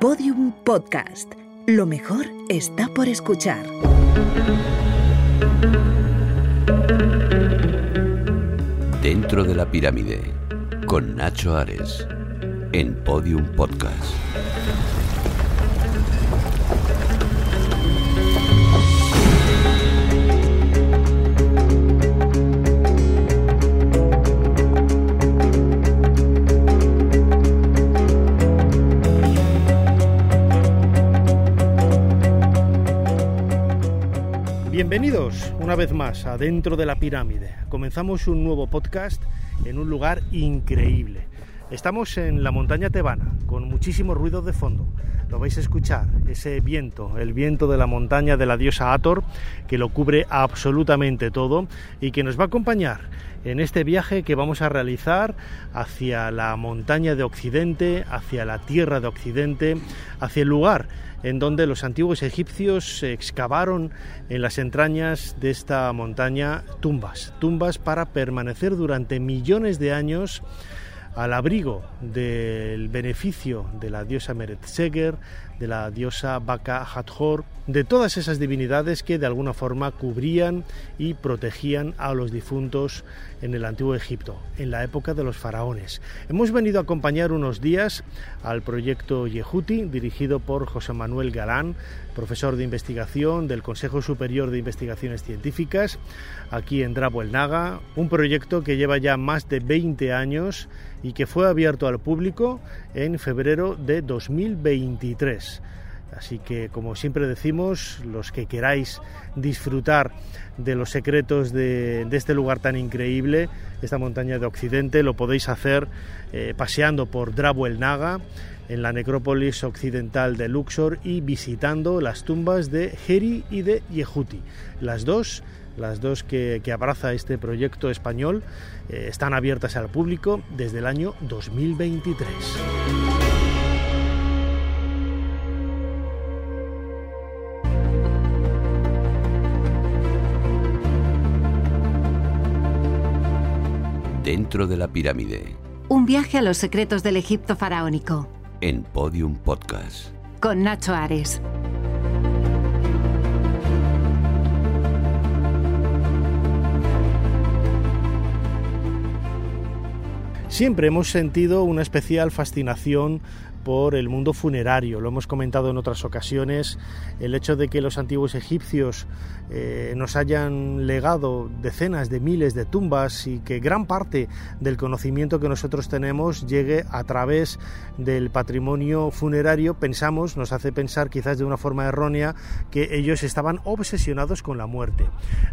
Podium Podcast. Lo mejor está por escuchar. Dentro de la pirámide, con Nacho Ares, en Podium Podcast. Bienvenidos una vez más a Dentro de la Pirámide. Comenzamos un nuevo podcast en un lugar increíble. Estamos en la montaña tebana, con muchísimo ruido de fondo. Lo vais a escuchar, ese viento, el viento de la montaña de la diosa Ator, que lo cubre absolutamente todo y que nos va a acompañar en este viaje que vamos a realizar hacia la montaña de Occidente, hacia la tierra de Occidente, hacia el lugar en donde los antiguos egipcios excavaron en las entrañas de esta montaña tumbas, tumbas para permanecer durante millones de años al abrigo del beneficio de la diosa Meretseger, de la diosa Baka Hathor, de todas esas divinidades que de alguna forma cubrían y protegían a los difuntos en el antiguo Egipto, en la época de los faraones. Hemos venido a acompañar unos días al proyecto Yehuti, dirigido por José Manuel Galán, profesor de investigación del Consejo Superior de Investigaciones Científicas, aquí en Drabo el Naga, un proyecto que lleva ya más de 20 años y que fue abierto al público en febrero de 2023. Así que, como siempre decimos, los que queráis disfrutar de los secretos de, este lugar tan increíble, esta montaña de Occidente, lo podéis hacer eh, paseando por Drabo el Naga, en la necrópolis occidental de Luxor y visitando las tumbas de Heri y de Yehuti. Las dos las dos que, abraza este proyecto español, eh, están abiertas al público desde el año 2023. Dentro de la pirámide. Un viaje a los secretos del Egipto faraónico. En Podium Podcast. Con Nacho Ares. Siempre hemos sentido una especial fascinación por el mundo funerario. Lo hemos comentado en otras ocasiones, el hecho de que los antiguos egipcios eh, nos hayan legado decenas de miles de tumbas y que gran parte del conocimiento que nosotros tenemos llegue a través del patrimonio funerario, pensamos, nos hace pensar quizás de una forma errónea, que ellos estaban obsesionados con la muerte.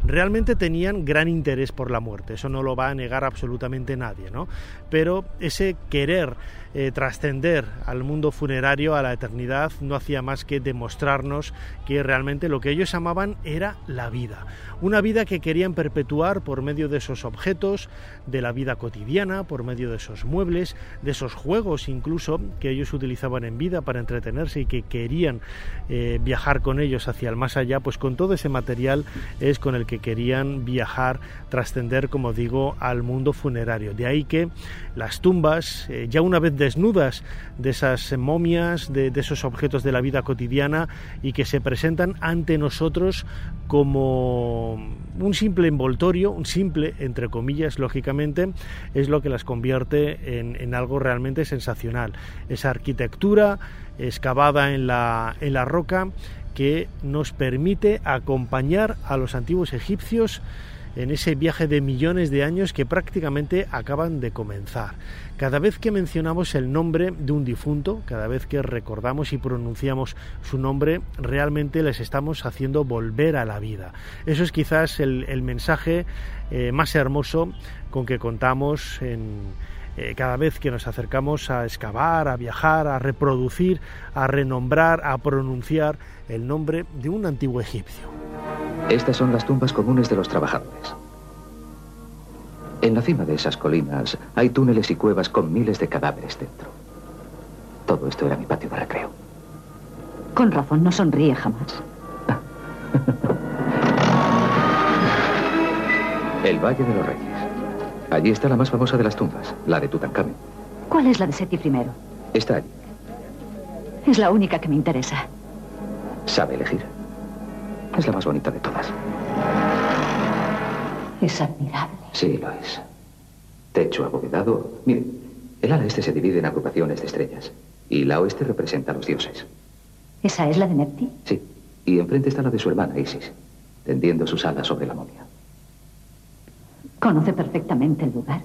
Realmente tenían gran interés por la muerte, eso no lo va a negar absolutamente nadie, ¿no? Pero ese querer eh, trascender al mundo funerario, a la eternidad, no hacía más que demostrarnos que realmente lo que ellos amaban era la vida. Una vida que querían perpetuar por medio de esos objetos, de la vida cotidiana, por medio de esos muebles, de esos juegos incluso que ellos utilizaban en vida para entretenerse y que querían eh, viajar con ellos hacia el más allá, pues con todo ese material es con el que querían viajar, trascender, como digo, al mundo funerario. De ahí que las tumbas, eh, ya una vez desnudas de esas momias, de, esos objetos de la vida cotidiana y que se presentan ante nosotros como un simple envoltorio, un simple, entre comillas, lógicamente, es lo que las convierte en, en algo realmente sensacional. Esa arquitectura excavada en la, en la roca que nos permite acompañar a los antiguos egipcios en ese viaje de millones de años que prácticamente acaban de comenzar. Cada vez que mencionamos el nombre de un difunto, cada vez que recordamos y pronunciamos su nombre, realmente les estamos haciendo volver a la vida. Eso es quizás el, mensaje eh, más hermoso con que contamos en, eh, cada vez que nos acercamos a excavar, a viajar, a reproducir, a renombrar, a pronunciar el nombre de un antiguo egipcio. Estas son las tumbas comunes de los trabajadores. En la cima de esas colinas hay túneles y cuevas con miles de cadáveres dentro. Todo esto era mi patio de recreo. Con razón, no sonríe jamás. El Valle de los Reyes. Allí está la más famosa de las tumbas, la de Tutankamen. ¿Cuál es la de Seti I? Está allí. Es la única que me interesa. Sabe elegir. Es la más bonita de todas. Es admirable. Sí, lo es. Techo abovedado. Mire, el ala este se divide en agrupaciones de estrellas. Y la oeste representa a los dioses. ¿Esa es la de Nepti? Sí. Y enfrente está la de su hermana Isis, tendiendo sus alas sobre la momia. ¿Conoce perfectamente el lugar?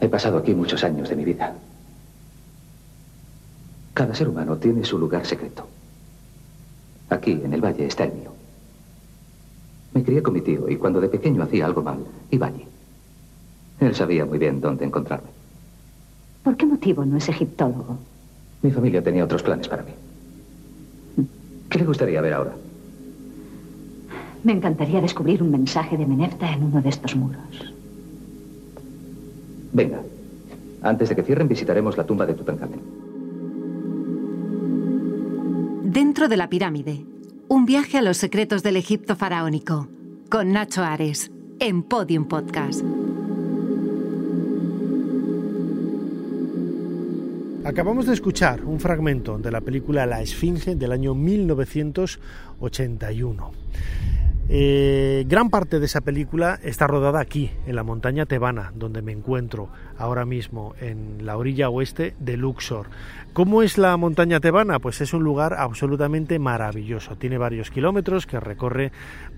He pasado aquí muchos años de mi vida. Cada ser humano tiene su lugar secreto. Aquí, en el valle, está el mío. Me crié con mi tío y cuando de pequeño hacía algo mal, iba allí. Él sabía muy bien dónde encontrarme. ¿Por qué motivo no es egiptólogo? Mi familia tenía otros planes para mí. ¿Qué le gustaría ver ahora? Me encantaría descubrir un mensaje de Menefta en uno de estos muros. Venga. Antes de que cierren, visitaremos la tumba de Tutankamón. De la pirámide. Un viaje a los secretos del Egipto faraónico. Con Nacho Ares. En Podium Podcast. Acabamos de escuchar un fragmento de la película La Esfinge del año 1981. Eh, gran parte de esa película está rodada aquí, en la montaña tebana, donde me encuentro ahora mismo, en la orilla oeste de Luxor. ¿Cómo es la montaña tebana? Pues es un lugar absolutamente maravilloso. Tiene varios kilómetros que recorre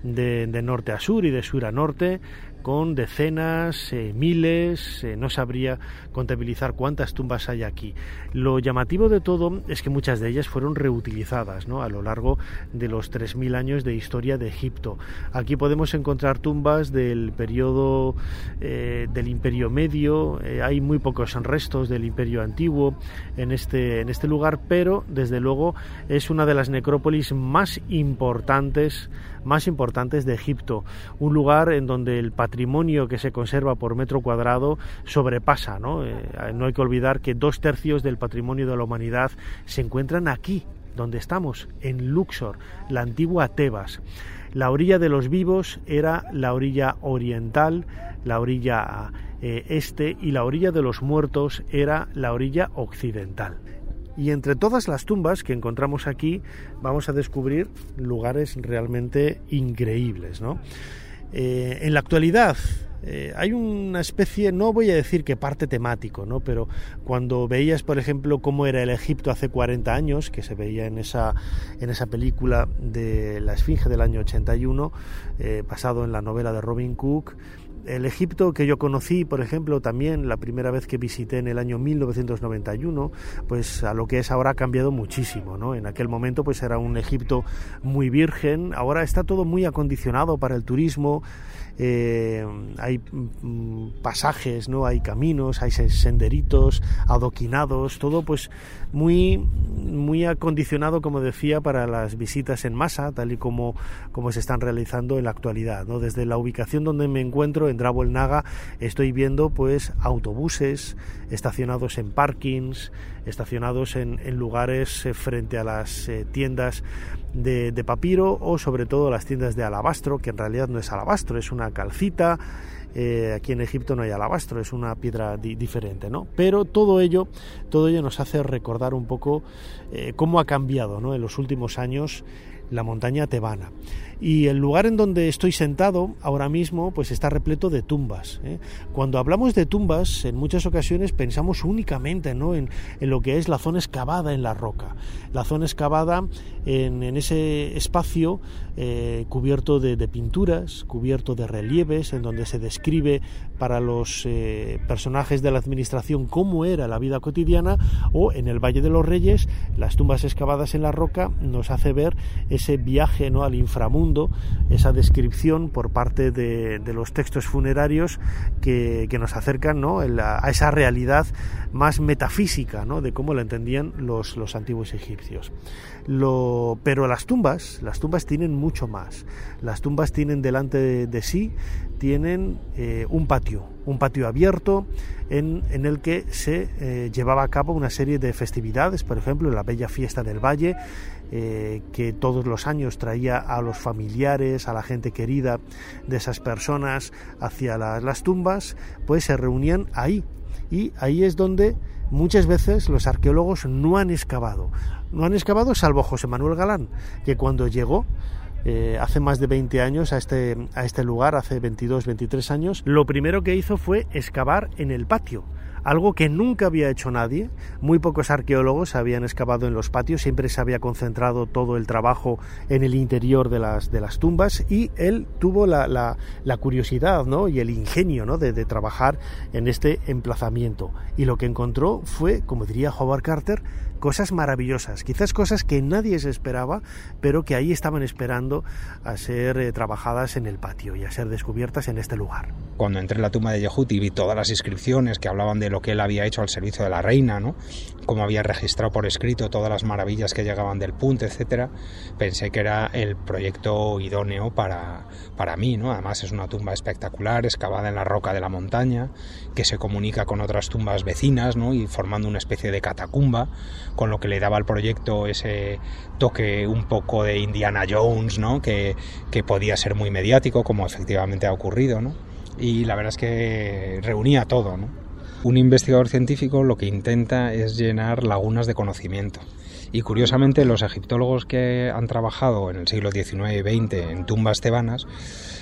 de, de norte a sur y de sur a norte con decenas, eh, miles, eh, no sabría contabilizar cuántas tumbas hay aquí. Lo llamativo de todo es que muchas de ellas fueron reutilizadas ¿no? a lo largo de los 3.000 años de historia de Egipto. Aquí podemos encontrar tumbas del periodo eh, del Imperio Medio, hay muy pocos restos del Imperio Antiguo en este, en este lugar, pero desde luego es una de las necrópolis más importantes más importantes de Egipto, un lugar en donde el patrimonio que se conserva por metro cuadrado sobrepasa, ¿no? Eh, no hay que olvidar que dos tercios del patrimonio de la humanidad se encuentran aquí, donde estamos, en Luxor, la antigua Tebas. La orilla de los vivos era la orilla oriental, la orilla eh, este, y la orilla de los muertos era la orilla occidental. Y entre todas las tumbas que encontramos aquí vamos a descubrir lugares realmente increíbles. ¿no? Eh, en la actualidad eh, hay una especie, no voy a decir que parte temático, ¿no? pero cuando veías, por ejemplo, cómo era el Egipto hace 40 años, que se veía en esa, en esa película de La Esfinge del año 81, eh, basado en la novela de Robin Cook, el Egipto que yo conocí, por ejemplo, también la primera vez que visité en el año 1991, pues a lo que es ahora ha cambiado muchísimo, ¿no? En aquel momento pues era un Egipto muy virgen, ahora está todo muy acondicionado para el turismo, eh, hay mm, pasajes, ¿no? Hay caminos, hay senderitos, adoquinados, todo pues muy, muy acondicionado, como decía, para las visitas en masa, tal y como, como se están realizando en la actualidad, ¿no? Desde la ubicación donde me encuentro, en Drabo el Naga, estoy viendo pues autobuses estacionados en parkings, estacionados en, lugares eh, frente a las eh, tiendas de, papiro o sobre todo las tiendas de alabastro, que en realidad no es alabastro, es una calcita. Eh, aquí en Egipto no hay alabastro, es una piedra diferente, ¿no? Pero todo ello, todo ello nos hace recordar un poco cómo ha cambiado, ¿no? En los últimos años la montaña tebana. Y el lugar en donde estoy sentado ahora mismo pues está repleto de tumbas. ¿eh? Cuando hablamos de tumbas, en muchas ocasiones pensamos únicamente ¿no? en, lo que es la zona excavada en la roca. La zona excavada en, ese espacio eh, cubierto de, pinturas, cubierto de relieves, en donde se describe para los eh, personajes de la administración cómo era la vida cotidiana, o en el Valle de los Reyes, las tumbas excavadas en la roca nos hace ver ese viaje ¿no? al inframundo esa descripción por parte de, los textos funerarios que, nos acercan a esa realidad más metafísica ¿no? de cómo la entendían los antiguos egipcios. Lo, pero las tumbas, las tumbas tienen mucho más. Las tumbas tienen delante de, sí, tienen eh, un patio, un patio abierto en, el que se eh, llevaba a cabo una serie de festividades, por ejemplo, la Bella Fiesta del Valle, eh, que todos los años traía a los familiares, a la gente querida de esas personas hacia las tumbas, pues se reunían ahí. Y ahí es donde muchas veces los arqueólogos no han excavado. No han excavado salvo José Manuel Galán, que cuando llegó eh, hace más de 20 años a este, a este lugar, hace 22, 23 años, lo primero que hizo fue excavar en el patio algo que nunca había hecho nadie. Muy pocos arqueólogos habían excavado en los patios, siempre se había concentrado todo el trabajo en el interior de las, de las tumbas y él tuvo la, la, curiosidad ¿no? y el ingenio ¿no? de, de, trabajar en este emplazamiento. Y lo que encontró fue, como diría Howard Carter, cosas maravillosas, quizás cosas que nadie se esperaba, pero que ahí estaban esperando a ser eh, trabajadas en el patio y a ser descubiertas en este lugar. Cuando entré en la tumba de Yehuti y vi todas las inscripciones que hablaban de lo que él había hecho al servicio de la reina, ¿no? Cómo había registrado por escrito todas las maravillas que llegaban del punto, etcétera, pensé que era el proyecto idóneo para, para mí, ¿no? Además es una tumba espectacular, excavada en la roca de la montaña, que se comunica con otras tumbas vecinas, ¿no? Y formando una especie de catacumba con lo que le daba al proyecto ese toque un poco de Indiana Jones, ¿no? que, que podía ser muy mediático, como efectivamente ha ocurrido. ¿no? Y la verdad es que reunía todo. ¿no? Un investigador científico lo que intenta es llenar lagunas de conocimiento. Y curiosamente los egiptólogos que han trabajado en el siglo XIX y XX en tumbas tebanas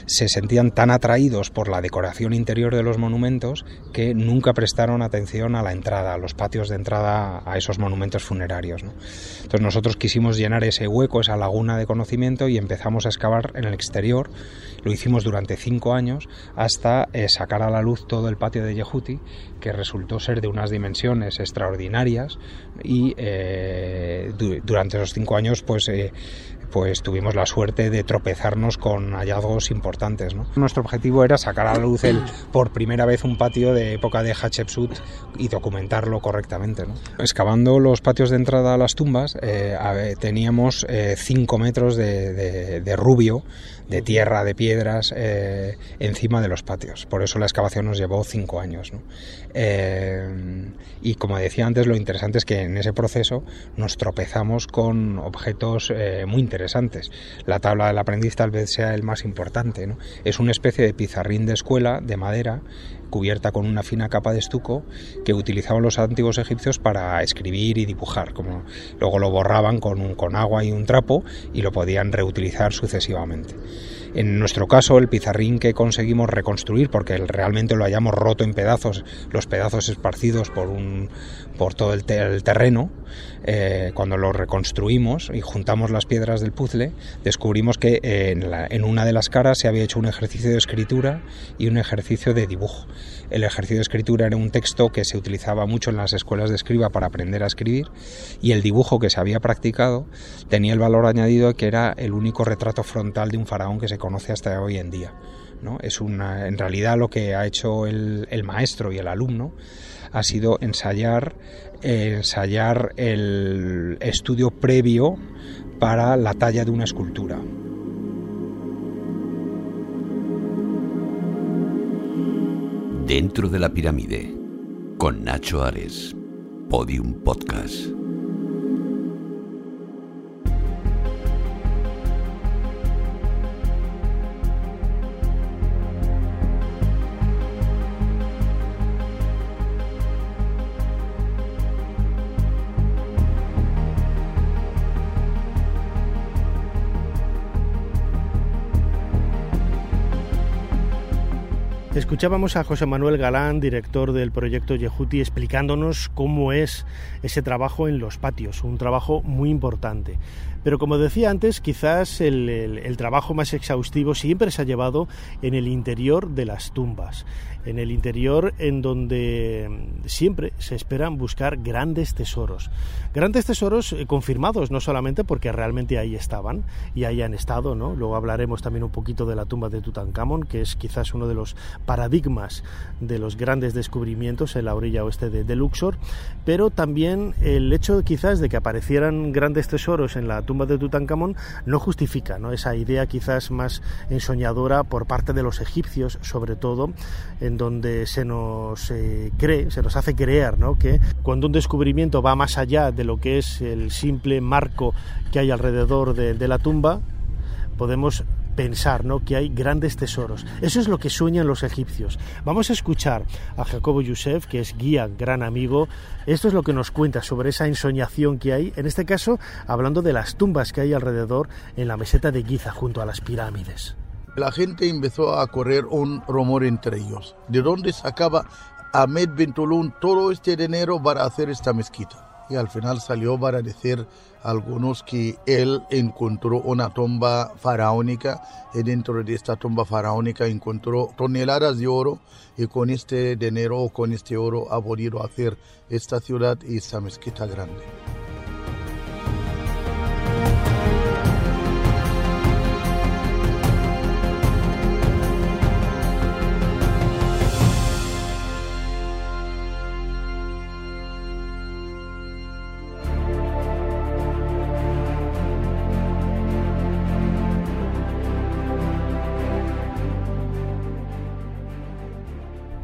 se sentían tan atraídos por la decoración interior de los monumentos que nunca prestaron atención a la entrada, a los patios de entrada a esos monumentos funerarios. Entonces nosotros quisimos llenar ese hueco, esa laguna de conocimiento y empezamos a excavar en el exterior. Lo hicimos durante cinco años hasta eh, sacar a la luz todo el patio de Yehuti, que resultó ser de unas dimensiones extraordinarias y eh, durante esos cinco años pues eh, pues tuvimos la suerte de tropezarnos con hallazgos importantes. Nuestro objetivo era sacar a la luz el, por primera vez un patio de época de Hatshepsut y documentarlo correctamente. Excavando los patios de entrada a las tumbas eh, teníamos 5 eh, metros de, rubio, de tierra, de piedras eh, encima de los patios. Por eso la excavación nos llevó 5 años. y como decía antes, lo interesante es que en ese proceso nos tropezamos con objetos muy interesantes interesantes. La tabla del aprendiz tal vez sea el más importante. ¿no? Es una especie de pizarrín de escuela de madera cubierta con una fina capa de estuco que utilizaban los antiguos egipcios para escribir y dibujar. Como luego lo borraban con, con agua y un trapo y lo podían reutilizar sucesivamente. En nuestro caso, el pizarrín que conseguimos reconstruir, porque realmente lo hayamos roto en pedazos, los pedazos esparcidos por, un, por todo el, terreno, eh, cuando lo reconstruimos y juntamos las piedras del puzzle, descubrimos que en, en una de las caras se había hecho un ejercicio de escritura y un ejercicio de dibujo. El ejercicio de escritura era un texto que se utilizaba mucho en las escuelas de escriba para aprender a escribir y el dibujo que se había practicado tenía el valor añadido que era el único retrato frontal de un faraón que se conoce hasta hoy en día. ¿no? Es una, en realidad lo que ha hecho el, maestro y el alumno ha sido ensayar, ensayar el estudio previo para la talla de una escultura. Dentro de la pirámide, con Nacho Ares, Podium Podcast. Escuchábamos a José Manuel Galán, director del proyecto Yehuti, explicándonos cómo es ese trabajo en los patios, un trabajo muy importante. Pero como decía antes, quizás el, trabajo más exhaustivo siempre se ha llevado en el interior de las tumbas, en el interior en donde siempre se esperan buscar grandes tesoros. Grandes tesoros eh, confirmados, no solamente porque realmente ahí estaban y ahí han estado, ¿no? Luego hablaremos también un poquito de la tumba de Tutankamón, que es quizás uno de los paradigmas de los grandes descubrimientos en la orilla oeste de, de Luxor, pero también el hecho quizás de que aparecieran grandes tesoros en la tumba de Tutankamón no justifica esa idea quizás más ensoñadora por parte de los egipcios, sobre todo, donde se nos eh, cree, se nos hace creer ¿no? que cuando un descubrimiento va más allá de lo que es el simple marco que hay alrededor de, la tumba, podemos pensar ¿no? que hay grandes tesoros. Eso es lo que sueñan los egipcios. Vamos a escuchar a Jacobo Youssef, que es guía, gran amigo. Esto es lo que nos cuenta sobre esa ensoñación que hay, en este caso hablando de las tumbas que hay alrededor en la meseta de Giza, junto a las pirámides. La gente empezó a correr un rumor entre ellos. ¿De dónde sacaba Ahmed bin Tulun todo este dinero para hacer esta mezquita? y al final salió para decir algunos que él encontró una tumba faraónica y dentro de esta tumba faraónica encontró toneladas de oro y con este dinero o con este oro ha podido hacer esta ciudad y esta mezquita grande.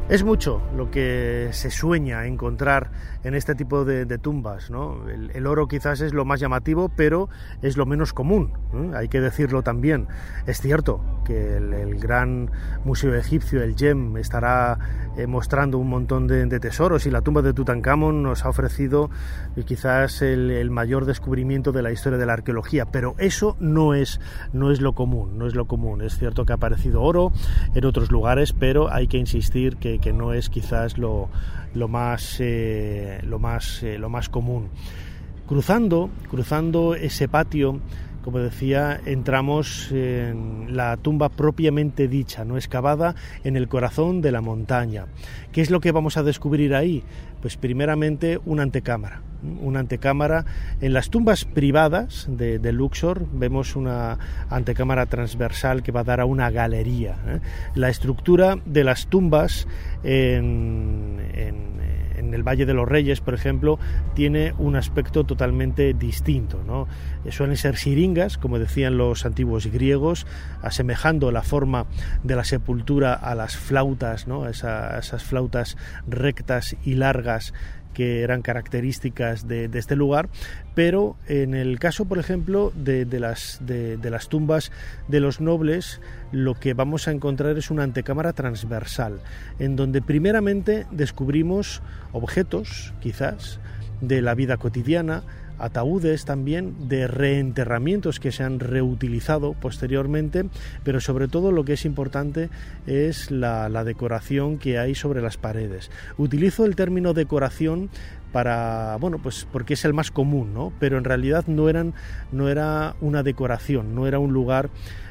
Es mucho lo que se sueña encontrar en este tipo de, tumbas. El, oro quizás es lo más llamativo, pero es lo menos común, hay que decirlo también. Es cierto que el, gran museo egipcio, el GEM, estará eh, mostrando un montón de, tesoros y la tumba de Tutankamón nos ha ofrecido eh, quizás el, mayor descubrimiento de la historia de la arqueología, pero eso no es, no es lo común, no es lo común. Es cierto que ha aparecido oro en otros lugares, pero hay que insistir que que, no es quizás lo, más, eh, lo, más, eh, lo más común. Cruzando, cruzando ese patio, como decía, entramos en la tumba propiamente dicha, no excavada en el corazón de la montaña. ¿Qué es lo que vamos a descubrir ahí? Pues primeramente una antecámara una antecámara. En las tumbas privadas de, Luxor vemos una antecámara transversal que va a dar a una galería. ¿eh? La estructura de las tumbas en, el Valle de los Reyes, por ejemplo, tiene un aspecto totalmente distinto. ¿no? Suelen ser siringas, como decían los antiguos griegos, asemejando la forma de la sepultura a las flautas, ¿no? esas flautas rectas y largas que eran características de, este lugar, pero en el caso, por ejemplo, de, las, de, las tumbas de los nobles, lo que vamos a encontrar es una antecámara transversal, en donde primeramente descubrimos objetos, quizás, de la vida cotidiana, ataúdes también de reenterramientos que se han reutilizado posteriormente, pero sobre todo lo que es importante es la, decoración que hay sobre las paredes. Utilizo el término decoración para bueno pues porque es el más común no pero en realidad no eran no era una decoración no era un lugar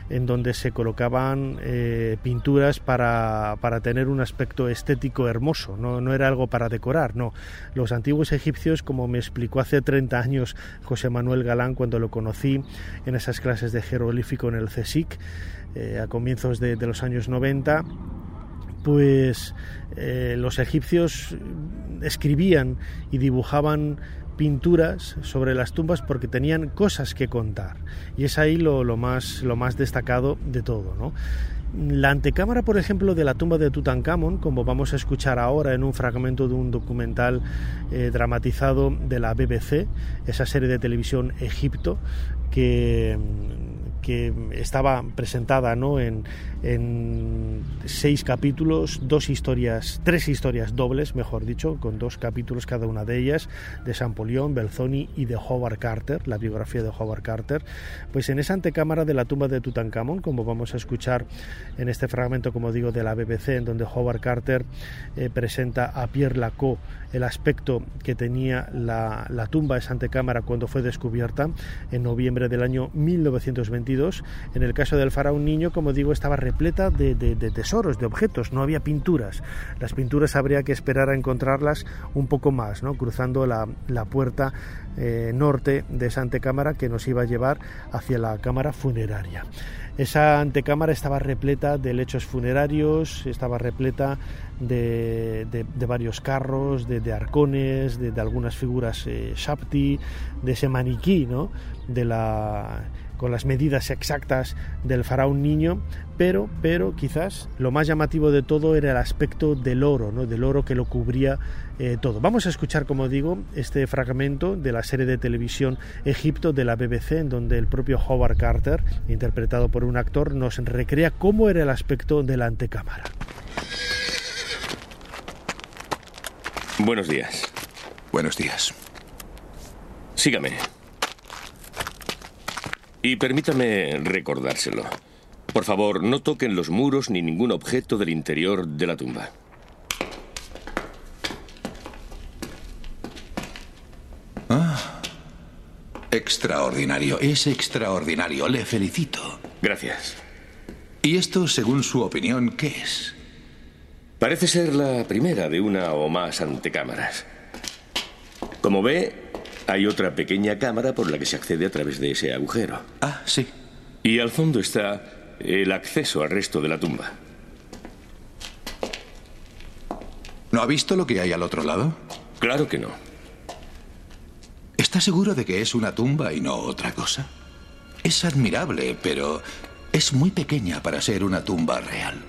en donde se colocaban eh, pinturas para, para, tener un aspecto estético hermoso, no, no, era algo para decorar, no. Los antiguos egipcios, como me explicó hace 30 años José Manuel Galán cuando lo conocí en esas clases de jeroglífico en el CSIC, eh, a comienzos de, los años 90, pues eh, los egipcios escribían y dibujaban pinturas sobre las tumbas porque tenían cosas que contar. Y es ahí lo, más, lo más destacado de todo. ¿no? La antecámara, por ejemplo, de la tumba de Tutankamón, como vamos a escuchar ahora en un fragmento de un documental eh, dramatizado de la BBC, esa serie de televisión Egipto, que, que estaba presentada ¿no? en, en seis capítulos, dos historias, tres historias dobles, mejor dicho, con dos capítulos cada una de ellas, de Sampolión, Belzoni y de Howard Carter, la biografía de Howard Carter, pues en esa antecámara de la tumba de Tutankamón, como vamos a escuchar en este fragmento, como digo, de la BBC, en donde Howard Carter eh, presenta a Pierre Lacaux el aspecto que tenía la, tumba, esa antecámara, cuando fue descubierta en noviembre del año 1922. En el caso del faraón niño, como digo, estaba repleta de, tesoros, de objetos, no había pinturas. Las pinturas habría que esperar a encontrarlas un poco más, ¿no? cruzando la, puerta eh, norte de esa antecámara que nos iba a llevar hacia la cámara funeraria. Esa antecámara estaba repleta de lechos funerarios, estaba repleta de, varios carros, de, arcones, de, algunas figuras eh, Shapti, de ese maniquí, ¿no? de la con las medidas exactas del faraón niño, pero, pero quizás lo más llamativo de todo era el aspecto del oro, ¿no? del oro que lo cubría eh, todo. Vamos a escuchar, como digo, este fragmento de la serie de televisión Egipto de la BBC, en donde el propio Howard Carter, interpretado por un actor, nos recrea cómo era el aspecto de la antecámara. Buenos días. Buenos días. Sígame. Y permítame recordárselo. Por favor, no toquen los muros ni ningún objeto del interior de la tumba. Ah, extraordinario, es extraordinario, le felicito. Gracias. ¿Y esto, según su opinión, qué es? Parece ser la primera de una o más antecámaras. Como ve, hay otra pequeña cámara por la que se accede a través de ese agujero. Ah, sí. Y al fondo está el acceso al resto de la tumba. ¿No ha visto lo que hay al otro lado? Claro que no. ¿Está seguro de que es una tumba y no otra cosa? Es admirable, pero es muy pequeña para ser una tumba real.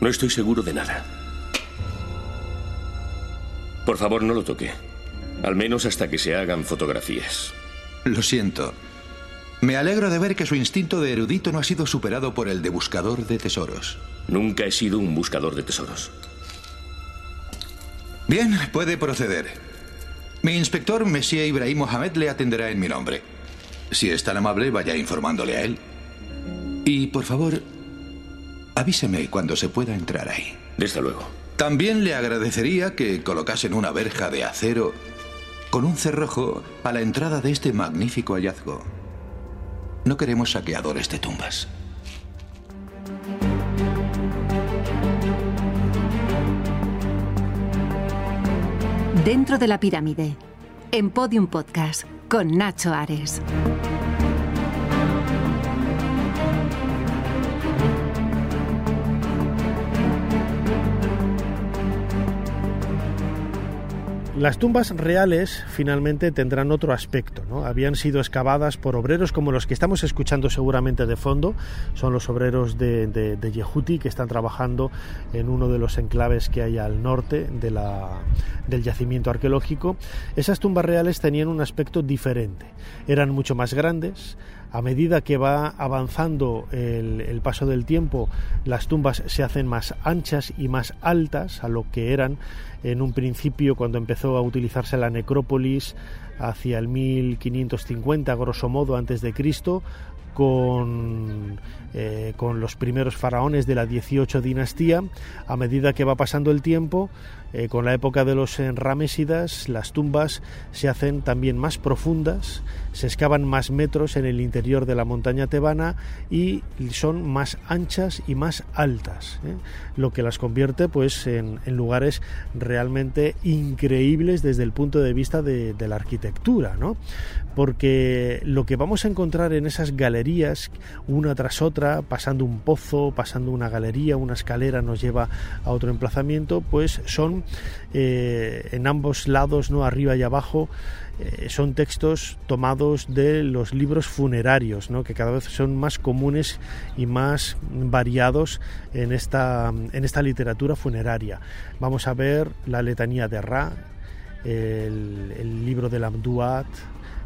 No estoy seguro de nada. Por favor, no lo toque. Al menos hasta que se hagan fotografías. Lo siento. Me alegro de ver que su instinto de erudito no ha sido superado por el de buscador de tesoros. Nunca he sido un buscador de tesoros. Bien, puede proceder. Mi inspector, Monsieur Ibrahim Mohamed, le atenderá en mi nombre. Si es tan amable, vaya informándole a él. Y, por favor, avíseme cuando se pueda entrar ahí. Desde luego. También le agradecería que colocasen una verja de acero con un cerrojo a la entrada de este magnífico hallazgo. No queremos saqueadores de tumbas. Dentro de la pirámide, en Podium Podcast, con Nacho Ares. Las tumbas reales finalmente tendrán otro aspecto. ¿no? Habían sido excavadas por obreros como los que estamos escuchando seguramente de fondo. Son los obreros de, de, Yehuti que están trabajando en uno de los enclaves que hay al norte la, del yacimiento arqueológico. Esas tumbas reales tenían un aspecto diferente. Eran mucho más grandes, a medida que va avanzando el, paso del tiempo, las tumbas se hacen más anchas y más altas a lo que eran en un principio cuando empezó a utilizarse la necrópolis hacia el 1550, grosso modo, antes de Cristo, con, eh, con, los primeros faraones de la 18 dinastía. A medida que va pasando el tiempo, eh, con la época de los Ramésidas, las tumbas se hacen también más profundas, se excavan más metros en el interior de la montaña tebana y son más anchas y más altas, ¿eh? lo que las convierte pues en, lugares realmente increíbles desde el punto de vista de, la arquitectura, ¿no? Porque lo que vamos a encontrar en esas galerías, una tras otra, pasando un pozo, pasando una galería, una escalera nos lleva a otro emplazamiento, pues son eh, en ambos lados, no arriba y abajo, eh, son textos tomados de los libros funerarios, ¿no? que cada vez son más comunes y más variados en esta, en esta literatura funeraria. Vamos a ver la letanía de Ra, el, el libro del Amduat,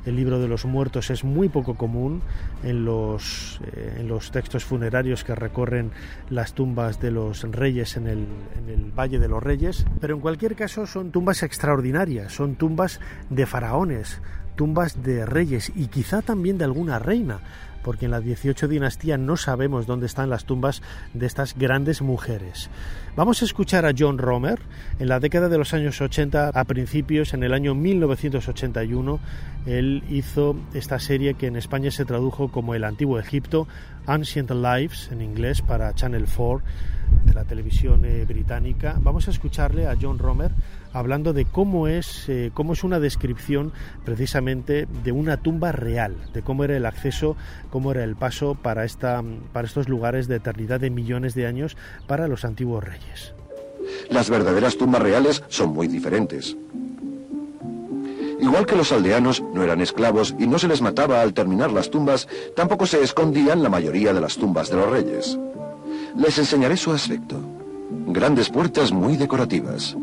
el libro de los muertos es muy poco común en los, eh, en los textos funerarios que recorren las tumbas de los reyes en el, en el Valle de los Reyes, pero en cualquier caso son tumbas extraordinarias, son tumbas de faraones, tumbas de reyes y quizá también de alguna reina porque en la 18 dinastía no sabemos dónde están las tumbas de estas grandes mujeres. Vamos a escuchar a John Romer. En la década de los años 80, a principios, en el año 1981, él hizo esta serie que en España se tradujo como El Antiguo Egipto, Ancient Lives, en inglés, para Channel 4 de la televisión eh, británica. Vamos a escucharle a John Romer hablando de cómo es, eh, cómo es una descripción precisamente de una tumba real, de cómo era el acceso, cómo era el paso para, esta, para estos lugares de eternidad de millones de años para los antiguos reyes. Las verdaderas tumbas reales son muy diferentes. Igual que los aldeanos no eran esclavos y no se les mataba al terminar las tumbas, tampoco se escondían la mayoría de las tumbas de los reyes. Les enseñaré su aspecto. Grandes puertas muy decorativas.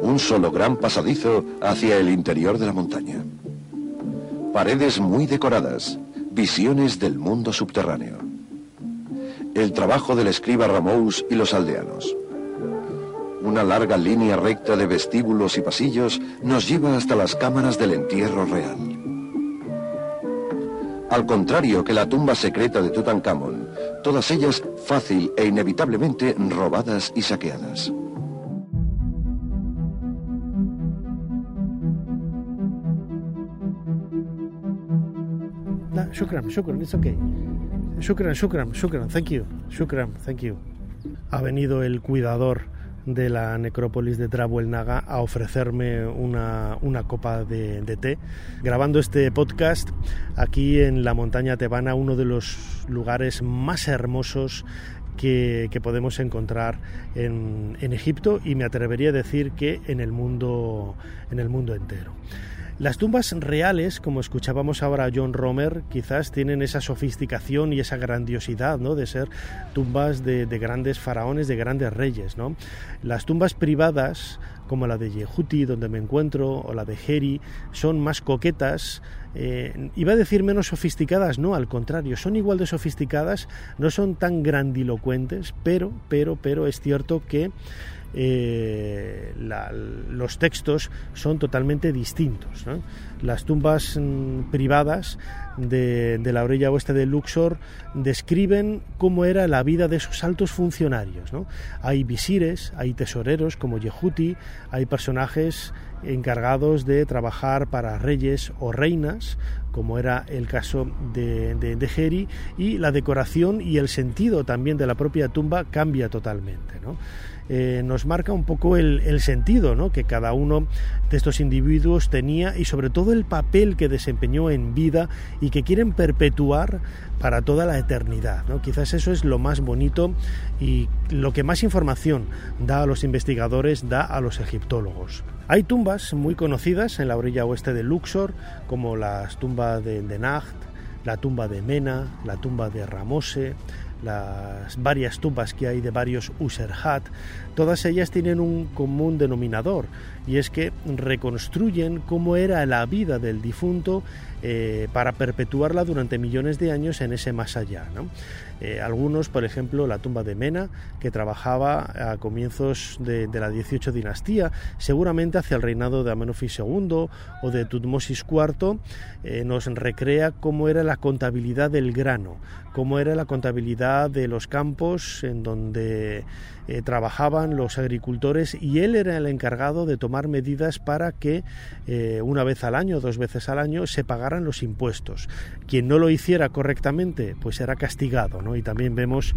Un solo gran pasadizo hacia el interior de la montaña. Paredes muy decoradas. Visiones del mundo subterráneo. El trabajo del escriba Ramous y los aldeanos. Una larga línea recta de vestíbulos y pasillos nos lleva hasta las cámaras del entierro real. Al contrario que la tumba secreta de Tutankamón, todas ellas fácil e inevitablemente robadas y saqueadas. Shukran, shukran, it's okay. Shukran, shukran, shukran, thank you, shukran, thank you. Ha venido el cuidador de la necrópolis de Naga a ofrecerme una, copa de, té, grabando este podcast aquí en la montaña tebana, uno de los lugares más hermosos que, podemos encontrar en, en, Egipto y me atrevería a decir que en el mundo, en el mundo entero. Las tumbas reales, como escuchábamos ahora a John Romer, quizás tienen esa sofisticación y esa grandiosidad ¿no? de ser tumbas de, grandes faraones, de grandes reyes. ¿no? Las tumbas privadas, como la de Yehuti, donde me encuentro, o la de Heri, son más coquetas, eh, iba a decir menos sofisticadas, no, al contrario, son igual de sofisticadas, no son tan grandilocuentes, pero, pero, pero es cierto que eh, los textos son totalmente distintos. Las tumbas mm, privadas de, la orilla oeste de Luxor describen cómo era la vida de esos altos funcionarios. Hay visires, hay tesoreros como Yehuti, hay personajes encargados de trabajar para reyes o reinas, como era el caso de, de, y la decoración y el sentido también de la propia tumba cambia totalmente. Eh, nos marca un poco el, sentido ¿no? que cada uno de estos individuos tenía y sobre todo el papel que desempeñó en vida y que quieren perpetuar para toda la eternidad. ¿no? Quizás eso es lo más bonito y lo que más información da a los investigadores, da a los egiptólogos. Hay tumbas muy conocidas en la orilla oeste de Luxor, como la tumba de, de la tumba de Mena, la tumba de Ramose, las varias tumbas que hay de varios Userhat, todas ellas tienen un común denominador y es que reconstruyen cómo era la vida del difunto eh, para perpetuarla durante millones de años en ese más allá. Eh, algunos, por ejemplo, la tumba de Mena, que trabajaba a comienzos de, la 18 dinastía, seguramente hacia el reinado de Amenofis II o de Tutmosis IV, eh, nos recrea cómo era la contabilidad del grano, cómo era la contabilidad de los campos en donde eh, trabajaban los agricultores y él era el encargado de tomar medidas para que una vez al año, dos veces al año, se pagaran los impuestos. Quien no lo hiciera correctamente, pues era castigado, ¿no? Y también vemos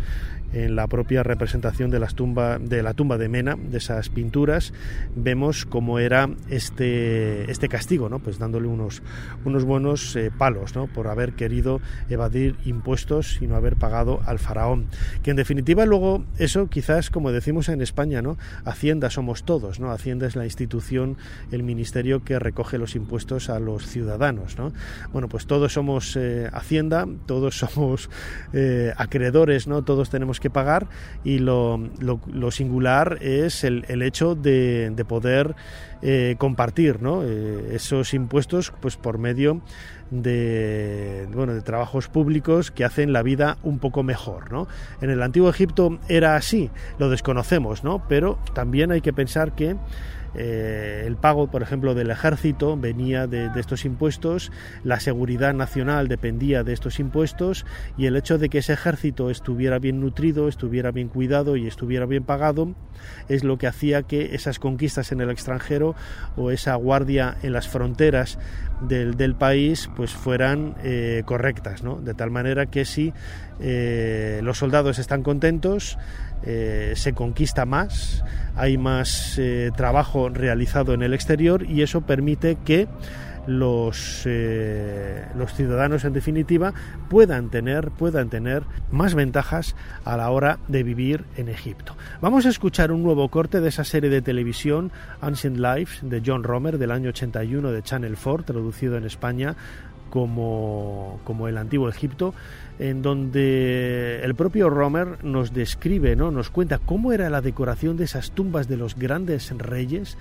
en la propia representación de, las tumba, de la tumba de Mena, de esas pinturas, vemos cómo era este, este castigo, ¿no? Pues dándole unos, unos buenos eh, palos, ¿no? Por haber querido evadir impuestos y no haber pagado al faraón. Que en definitiva luego eso quizás como decimos en España, ¿no? Hacienda somos todos, ¿no? Hacienda es la institución, el ministerio que recoge los impuestos a los ciudadanos, ¿no? Bueno, pues todos somos eh, Hacienda, todos somos eh, acreedores, ¿no? Todos tenemos que pagar y lo, singular es el, hecho de, poder eh, compartir, ¿no? esos impuestos, pues por medio de, bueno, de trabajos públicos que hacen la vida un poco mejor. ¿no? En el antiguo Egipto era así, lo desconocemos, ¿no? pero también hay que pensar que eh, el pago, por ejemplo, del ejército venía de, estos impuestos, la seguridad nacional dependía de estos impuestos y el hecho de que ese ejército estuviera bien nutrido, estuviera bien cuidado y estuviera bien pagado es lo que hacía que esas conquistas en el extranjero o esa guardia en las fronteras del, país pues fueran eh, correctas, ¿no? de tal manera que si eh, los soldados están contentos, eh, se conquista más, hay más eh, trabajo realizado en el exterior y eso permite que los, eh, los ciudadanos en definitiva puedan tener, puedan tener más ventajas a la hora de vivir en Egipto. Vamos a escuchar un nuevo corte de esa serie de televisión Ancient Lives de John Romer del año 81 de Channel 4, traducido en España como, como el antiguo Egipto, en donde el propio Romer nos describe, ¿no? nos cuenta cómo era la decoración de esas tumbas de los grandes reyes,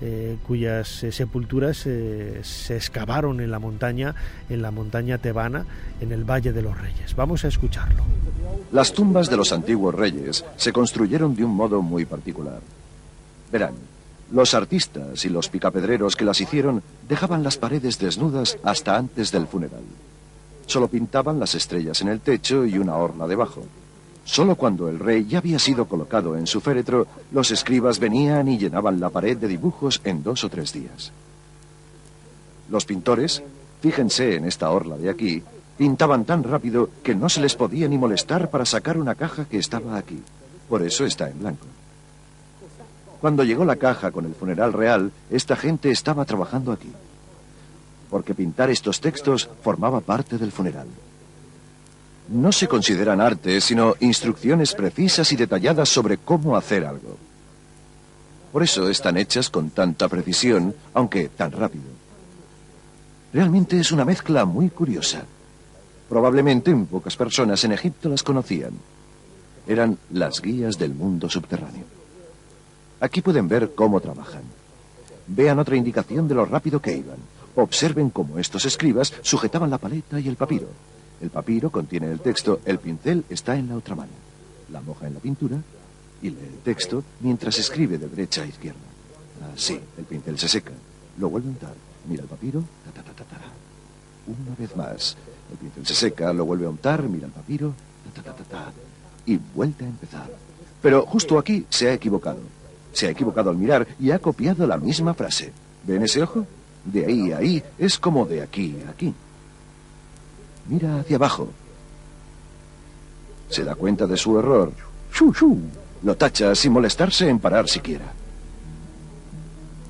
eh, cuyas eh, sepulturas eh, se excavaron en la montaña, en la montaña tebana, en el Valle de los Reyes. Vamos a escucharlo. Las tumbas de los antiguos reyes se construyeron de un modo muy particular. Verán, los artistas y los picapedreros que las hicieron dejaban las paredes desnudas hasta antes del funeral. Solo pintaban las estrellas en el techo y una orla debajo. Solo cuando el rey ya había sido colocado en su féretro, los escribas venían y llenaban la pared de dibujos en dos o tres días. Los pintores, fíjense en esta orla de aquí, pintaban tan rápido que no se les podía ni molestar para sacar una caja que estaba aquí. Por eso está en blanco. Cuando llegó la caja con el funeral real, esta gente estaba trabajando aquí. Porque pintar estos textos formaba parte del funeral no se consideran arte, sino instrucciones precisas y detalladas sobre cómo hacer algo. Por eso están hechas con tanta precisión, aunque tan rápido. Realmente es una mezcla muy curiosa. Probablemente pocas personas en Egipto las conocían. Eran las guías del mundo subterráneo. Aquí pueden ver cómo trabajan. Vean otra indicación de lo rápido que iban. Observen cómo estos escribas sujetaban la paleta y el papiro. El papiro contiene el texto, el pincel está en la otra mano. La moja en la pintura y lee el texto mientras escribe de derecha a izquierda. Así, el pincel se seca. Lo vuelve a untar. Mira el papiro. Ta, ta, ta, Una vez más. El pincel se seca, lo vuelve a untar, mira el papiro. Y vuelve a empezar. Pero justo aquí se ha equivocado. Se ha equivocado al mirar y ha copiado la misma frase. ¿Ven ese ojo? De ahí a ahí es como de aquí a aquí. Mira hacia abajo. Se da cuenta de su error. Lo tacha sin molestarse en parar siquiera.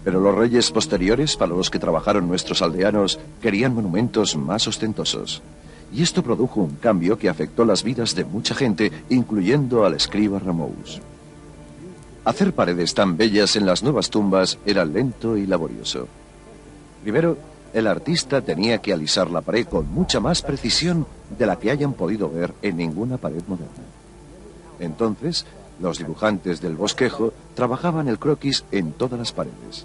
Pero los reyes posteriores, para los que trabajaron nuestros aldeanos, querían monumentos más ostentosos. Y esto produjo un cambio que afectó las vidas de mucha gente, incluyendo al escriba Ramous. Hacer paredes tan bellas en las nuevas tumbas era lento y laborioso. Primero, el artista tenía que alisar la pared con mucha más precisión de la que hayan podido ver en ninguna pared moderna. Entonces, los dibujantes del bosquejo trabajaban el croquis en todas las paredes,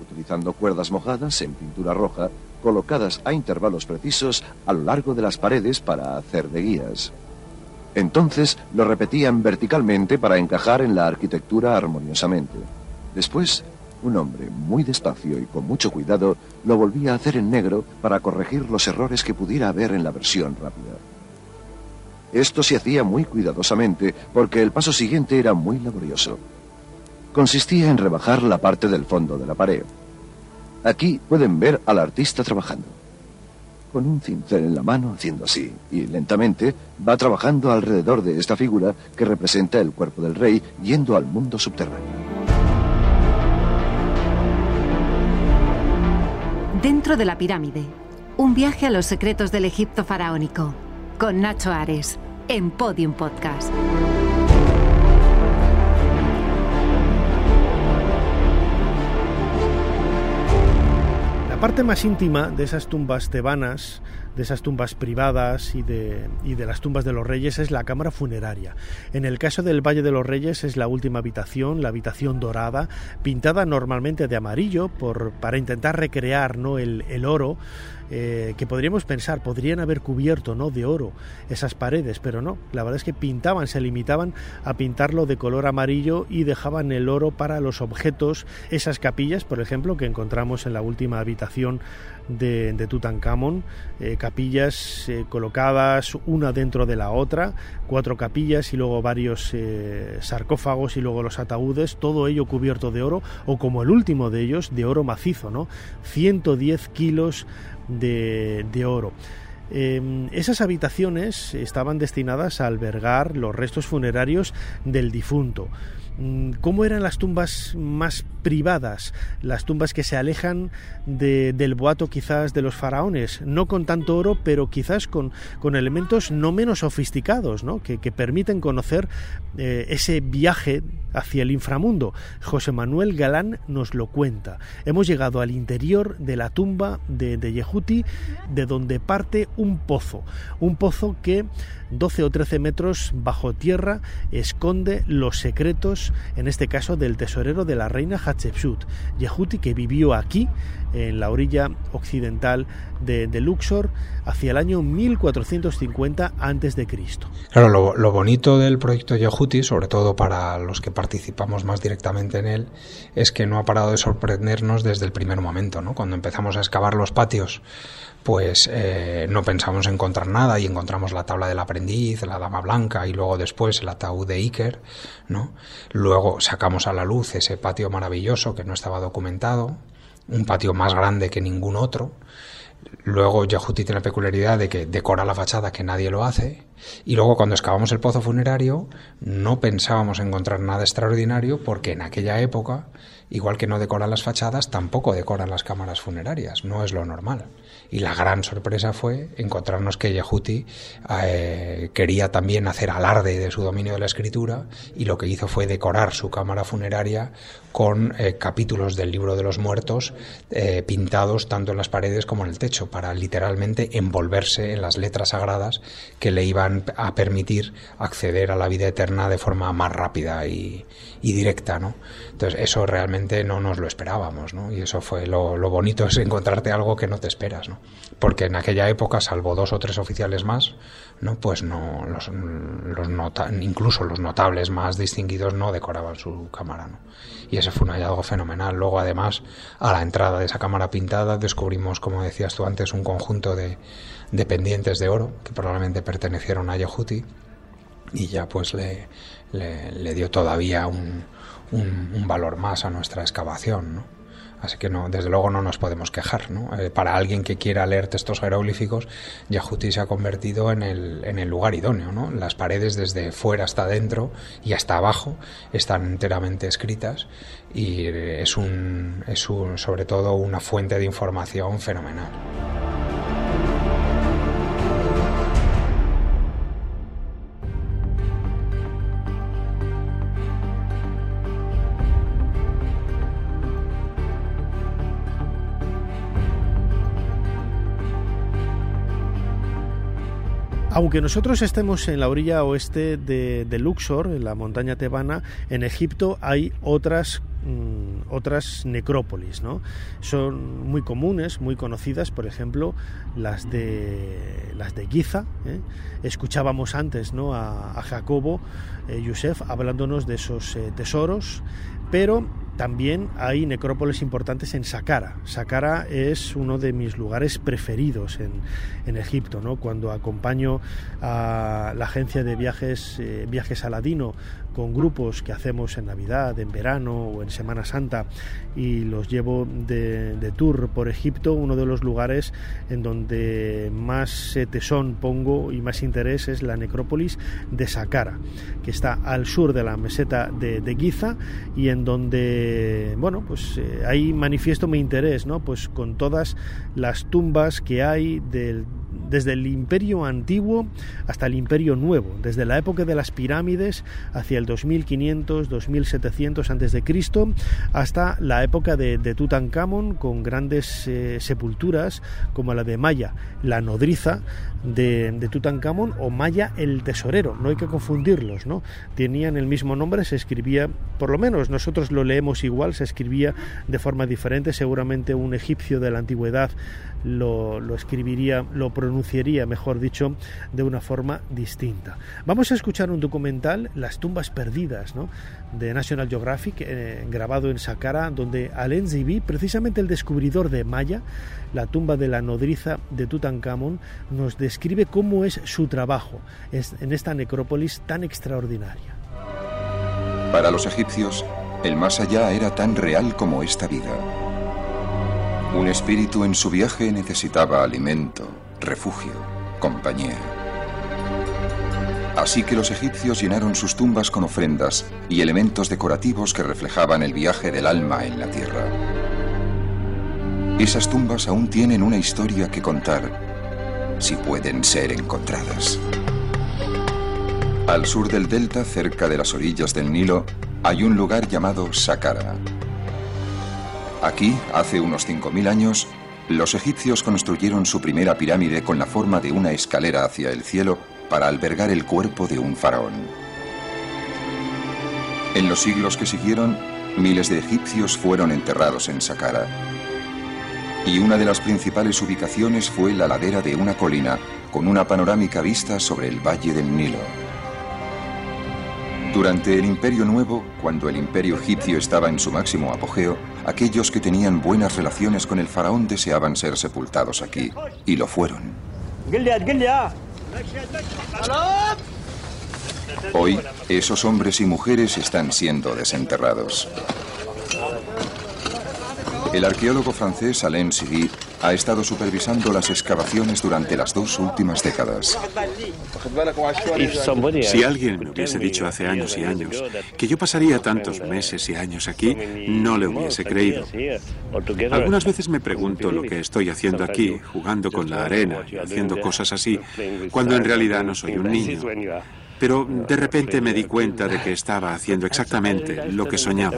utilizando cuerdas mojadas en pintura roja colocadas a intervalos precisos a lo largo de las paredes para hacer de guías. Entonces lo repetían verticalmente para encajar en la arquitectura armoniosamente. Después un hombre, muy despacio y con mucho cuidado, lo volvía a hacer en negro para corregir los errores que pudiera haber en la versión rápida. Esto se hacía muy cuidadosamente porque el paso siguiente era muy laborioso. Consistía en rebajar la parte del fondo de la pared. Aquí pueden ver al artista trabajando. Con un cincel en la mano haciendo así, y lentamente va trabajando alrededor de esta figura que representa el cuerpo del rey yendo al mundo subterráneo. Dentro de la pirámide, un viaje a los secretos del Egipto faraónico, con Nacho Ares, en Podium Podcast. Parte más íntima de esas tumbas tebanas de esas tumbas privadas y de, y de las tumbas de los reyes es la cámara funeraria. En el caso del Valle de los Reyes es la última habitación, la habitación dorada, pintada normalmente de amarillo por, para intentar recrear ¿no? el, el oro eh, que podríamos pensar, podrían haber cubierto ¿no? de oro esas paredes, pero no, la verdad es que pintaban, se limitaban a pintarlo de color amarillo y dejaban el oro para los objetos, esas capillas, por ejemplo, que encontramos en la última habitación de, de Tutankamón, eh, capillas eh, colocadas una dentro de la otra, cuatro capillas y luego varios sarcófagos y luego los ataúdes, todo ello cubierto de oro, o como el último de ellos, de oro macizo, ¿no? 110 kilos de, oro. Em, esas habitaciones estaban destinadas a albergar los restos funerarios del difunto. Mm, ¿Cómo eran las tumbas más privadas, las tumbas que se alejan del boato quizás de los faraones, no con tanto oro, pero quizás con, con elementos no menos sofisticados, ¿no? que, permiten conocer eh, ese viaje hacia el inframundo. José Manuel Galán nos lo cuenta. Hemos llegado al interior de la tumba de, de Yehuti, de donde parte un pozo, un pozo que 12 o 13 metros bajo tierra esconde los secretos, en este caso del tesorero de la reina Hatshepsut, Yehuti, que vivió aquí, en la orilla occidental de, Luxor, hacia el año 1450 a.C. Claro, lo, bonito del proyecto Yehuti, sobre todo para los que participamos más directamente en él, es que no ha parado de sorprendernos desde el primer momento, ¿no? Cuando empezamos a excavar los patios pues eh, no pensamos encontrar nada y encontramos la tabla del aprendiz, la dama blanca y luego después el ataúd de Iker, ¿no? Luego sacamos a la luz ese patio maravilloso que no estaba documentado, un patio más grande que ningún otro. Luego Yahuti tiene la peculiaridad de que decora la fachada que nadie lo hace. Y luego cuando excavamos el pozo funerario no pensábamos encontrar nada extraordinario porque en aquella época, igual que no decoran las fachadas, tampoco decoran las cámaras funerarias. No es lo normal. Y la gran sorpresa fue encontrarnos que Yehuti eh, quería también hacer alarde de su dominio de la escritura y lo que hizo fue decorar su cámara funeraria con eh, capítulos del libro de los muertos eh, pintados tanto en las paredes como en el techo para literalmente envolverse en las letras sagradas que le iban a permitir acceder a la vida eterna de forma más rápida y, directa, ¿no? Entonces eso realmente no nos lo esperábamos, ¿no? Y eso fue lo, bonito es encontrarte algo que no te esperas, ¿no? Porque en aquella época, salvo dos o tres oficiales más, no, pues no, los, los incluso los notables más distinguidos no decoraban su cámara, ¿no? Y ese fue un hallazgo fenomenal. Luego, además, a la entrada de esa cámara pintada descubrimos, como decías tú antes, un conjunto de, de pendientes de oro que probablemente pertenecieron a Yehuti y ya pues le, le, dio todavía un, un, valor más a nuestra excavación. Así que desde luego no nos podemos quejar. Eh, para alguien que quiera leer textos jeroglíficos, Yahuti se ha convertido en el, en el lugar idóneo. Las paredes desde fuera hasta dentro y hasta abajo están enteramente escritas y es, un, es un, sobre todo una fuente de información fenomenal. Aunque nosotros estemos en la orilla oeste de, Luxor, en la montaña tebana, en Egipto hay otras mm, otras necrópolis, ¿no? Son muy comunes, muy conocidas, por ejemplo, las de las de Giza. ¿eh? Escuchábamos antes, ¿no? A, Jacobo eh, hablándonos de esos eh, tesoros, pero también hay necrópolis importantes en Saqqara. Saqqara es uno de mis lugares preferidos en, en Egipto. ¿no? Cuando acompaño a la agencia de viajes, eh, Viajes Aladino con grupos que hacemos en Navidad, en verano o en Semana Santa y los llevo de, tour por Egipto, uno de los lugares en donde más tesón pongo y más interés es la necrópolis de Saqqara, que está al sur de la meseta de, Giza y en donde, bueno, pues eh, ahí manifiesto mi interés, ¿no? Pues con todas las tumbas que hay del desde el imperio antiguo hasta el imperio nuevo, desde la época de las pirámides hacia el 2500, 2700 antes de Cristo, hasta la época de, Tutankamón con grandes eh, sepulturas como la de Maya, la nodriza de, de Tutankamón o Maya el tesorero, no hay que confundirlos, ¿no? Tenían el mismo nombre, se escribía, por lo menos nosotros lo leemos igual, se escribía de forma diferente, seguramente un egipcio de la antigüedad lo, lo escribiría, lo pronunciaría, mejor dicho, de una forma distinta. Vamos a escuchar un documental, Las tumbas perdidas, ¿no? de National Geographic, eh, grabado en Saqqara, donde Alain Zibi, precisamente el descubridor de Maya, la tumba de la nodriza de Tutankamón, nos describe cómo es su trabajo en esta necrópolis tan extraordinaria. Para los egipcios, el más allá era tan real como esta vida. Un espíritu en su viaje necesitaba alimento, refugio, compañía. Así que los egipcios llenaron sus tumbas con ofrendas y elementos decorativos que reflejaban el viaje del alma en la tierra. Esas tumbas aún tienen una historia que contar, si pueden ser encontradas. Al sur del delta, cerca de las orillas del Nilo, hay un lugar llamado Saqqara. Aquí, hace unos 5.000 años, los egipcios construyeron su primera pirámide con la forma de una escalera hacia el cielo para albergar el cuerpo de un faraón. En los siglos que siguieron, miles de egipcios fueron enterrados en Saqqara. Y una de las principales ubicaciones fue la ladera de una colina con una panorámica vista sobre el valle del Nilo. Durante el Imperio Nuevo, cuando el Imperio egipcio estaba en su máximo apogeo, aquellos que tenían buenas relaciones con el faraón deseaban ser sepultados aquí, y lo fueron. Hoy, esos hombres y mujeres están siendo desenterrados. El arqueólogo francés Alain Siri ha estado supervisando las excavaciones durante las dos últimas décadas. Si alguien me hubiese dicho hace años y años que yo pasaría tantos meses y años aquí, no le hubiese creído. Algunas veces me pregunto lo que estoy haciendo aquí, jugando con la arena y haciendo cosas así, cuando en realidad no soy un niño. Pero de repente me di cuenta de que estaba haciendo exactamente lo que soñaba.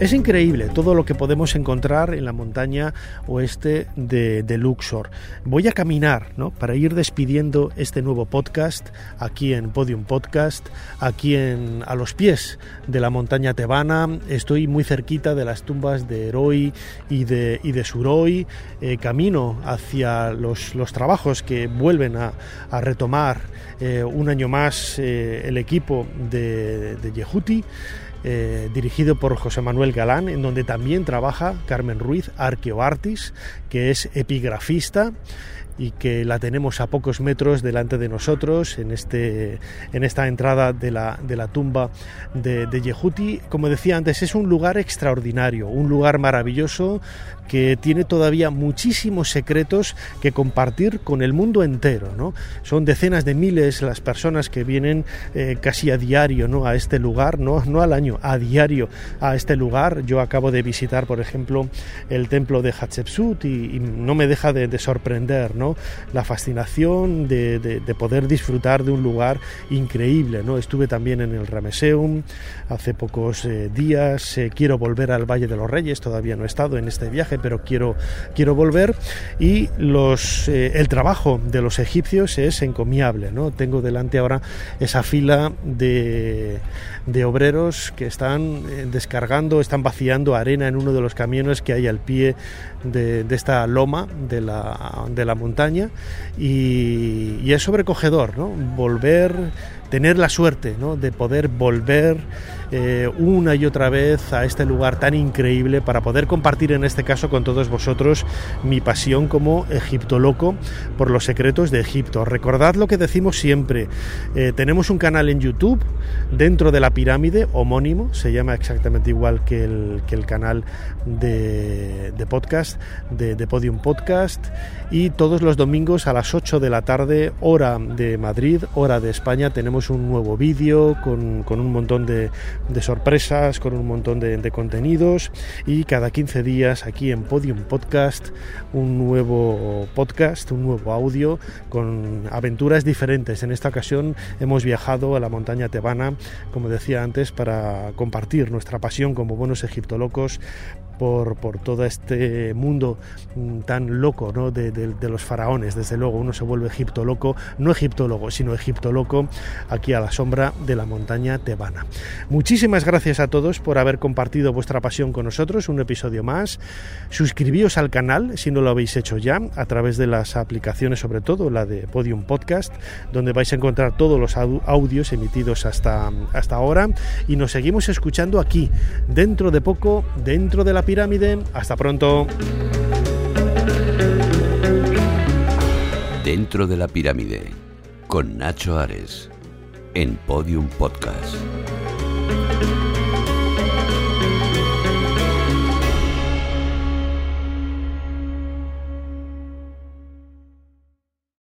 Es increíble todo lo que podemos encontrar en la montaña oeste de, Luxor. Voy a caminar ¿no? para ir despidiendo este nuevo podcast aquí en Podium Podcast, aquí en, a los pies de la montaña tebana. Estoy muy cerquita de las tumbas de Heroi y de, Suroi. Eh, camino hacia los, trabajos que vuelven a, retomar eh, un año más eh, el equipo de Yehuti. Eh, dirigido por José Manuel Galán, en donde también trabaja Carmen Ruiz, arqueoartis, que es epigrafista y que la tenemos a pocos metros delante de nosotros en, este, en esta entrada de la, de la tumba de, de Yehuti. Como decía antes, es un lugar extraordinario, un lugar maravilloso que tiene todavía muchísimos secretos que compartir con el mundo entero. ¿no? Son decenas de miles las personas que vienen eh, casi a diario ¿no? a este lugar, no, no al año, a diario a este lugar. Yo acabo de visitar, por ejemplo, el templo de Hatshepsut y, no me deja de, sorprender ¿no? La fascinación de, de, poder disfrutar de un lugar increíble. ¿no? Estuve también en el Rameseum hace pocos eh, días, eh, quiero volver al Valle de los Reyes, todavía no he estado en este viaje, pero quiero, quiero volver. Y los, eh, el trabajo de los egipcios es encomiable. ¿no? Tengo delante ahora esa fila de, de obreros que están eh, descargando, están vaciando arena en uno de los camiones que hay al pie de, esta loma de la, de la montaña. Y, y es sobrecogedor, ¿no? Volver tener la suerte ¿no? de poder volver eh, una y otra vez a este lugar tan increíble para poder compartir en este caso con todos vosotros mi pasión como egiptoloco por los secretos de Egipto. Recordad lo que decimos siempre, eh, tenemos un canal en YouTube dentro de la pirámide homónimo, se llama exactamente igual que el, que el canal de, podcast, de, de Podium Podcast, y todos los domingos a las 8 de la tarde, hora de Madrid, hora de España, tenemos un nuevo vídeo con, con un montón de, de sorpresas, con un montón de, contenidos y cada 15 días aquí en Podium Podcast un nuevo podcast, un nuevo audio con aventuras diferentes. En esta ocasión hemos viajado a la montaña tebana, como decía antes, para compartir nuestra pasión como buenos egiptolocos por, por todo este mundo mm, tan loco ¿no? de, de, los faraones. Desde luego uno se vuelve egipto loco, no egiptólogo, sino egipto loco aquí a la sombra de la montaña tebana. Muchísimas gracias a todos por haber compartido vuestra pasión con nosotros, un episodio más. Suscribíos al canal si no lo habéis hecho ya, a través de las aplicaciones, sobre todo la de Podium Podcast, donde vais a encontrar todos los audios emitidos hasta, hasta ahora. Y nos seguimos escuchando aquí, dentro de poco, dentro de la pirámide. Hasta pronto. Dentro de la pirámide, con Nacho Ares, en Podium Podcast.